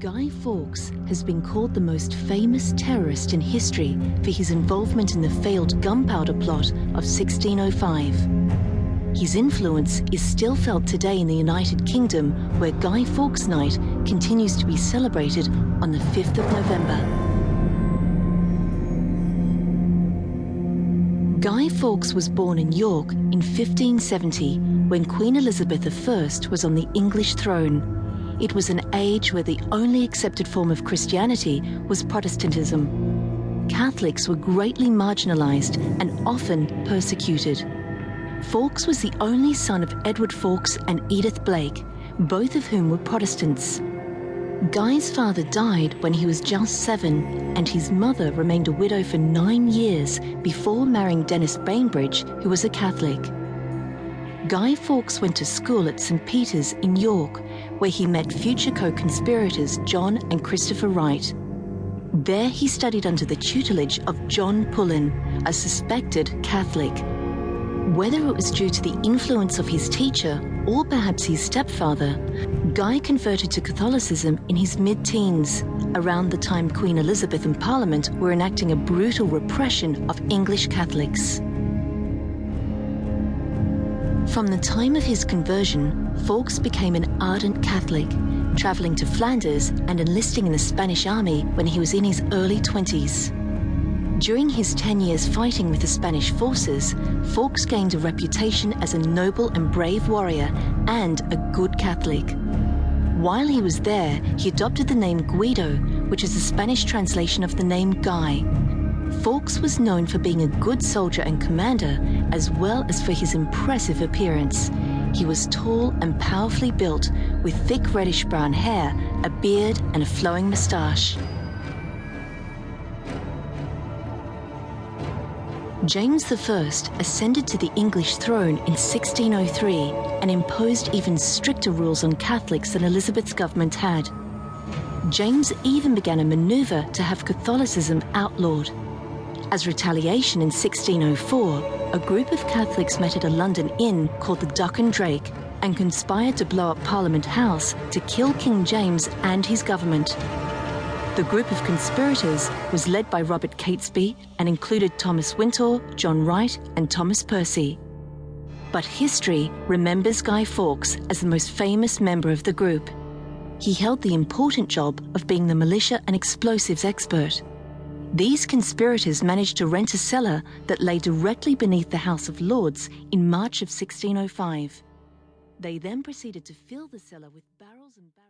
Guy Fawkes has been called the most famous terrorist in history for his involvement in the failed gunpowder plot of 1605. His influence is still felt today in the United Kingdom, where Guy Fawkes Night continues to be celebrated on the 5th of November. Guy Fawkes was born in York in 1570 when Queen Elizabeth I was on the English throne. It was an age where the only accepted form of Christianity was Protestantism. Catholics were greatly marginalised and often persecuted. Fawkes was the only son of Edward Fawkes and Edith Blake, both of whom were Protestants. Guy's father died when he was just seven, and his mother remained a widow for nine years before marrying Dennis Bainbridge, who was a Catholic. Guy Fawkes went to school at St Peter's in York, where he met future co-conspirators John and Christopher Wright. There he studied under the tutelage of John Pullen, a suspected Catholic. Whether it was due to the influence of his teacher or perhaps his stepfather, Guy converted to Catholicism in his mid-teens, around the time Queen Elizabeth and Parliament were enacting a brutal repression of English Catholics. From the time of his conversion, Fawkes became an ardent Catholic, travelling to Flanders and enlisting in the Spanish army when he was in his early 20s. During his 10 years fighting with the Spanish forces, Fawkes gained a reputation as a noble and brave warrior and a good Catholic. While he was there, he adopted the name Guido, which is a Spanish translation of the name Guy, Fawkes was known for being a good soldier and commander, as well as for his impressive appearance. He was tall and powerfully built, with thick reddish brown hair, a beard, and a flowing moustache. James I ascended to the English throne in 1603 and imposed even stricter rules on Catholics than Elizabeth's government had. James even began a maneuver to have Catholicism outlawed. As retaliation in 1604, a group of Catholics met at a London inn called the Duck and Drake and conspired to blow up Parliament House to kill King James and his government. The group of conspirators was led by Robert Catesby and included Thomas Wintour, John Wright, and Thomas Percy. But history remembers Guy Fawkes as the most famous member of the group. He held the important job of being the militia and explosives expert. These conspirators managed to rent a cellar that lay directly beneath the House of Lords in March of 1605. They then proceeded to fill the cellar with barrels and barrels.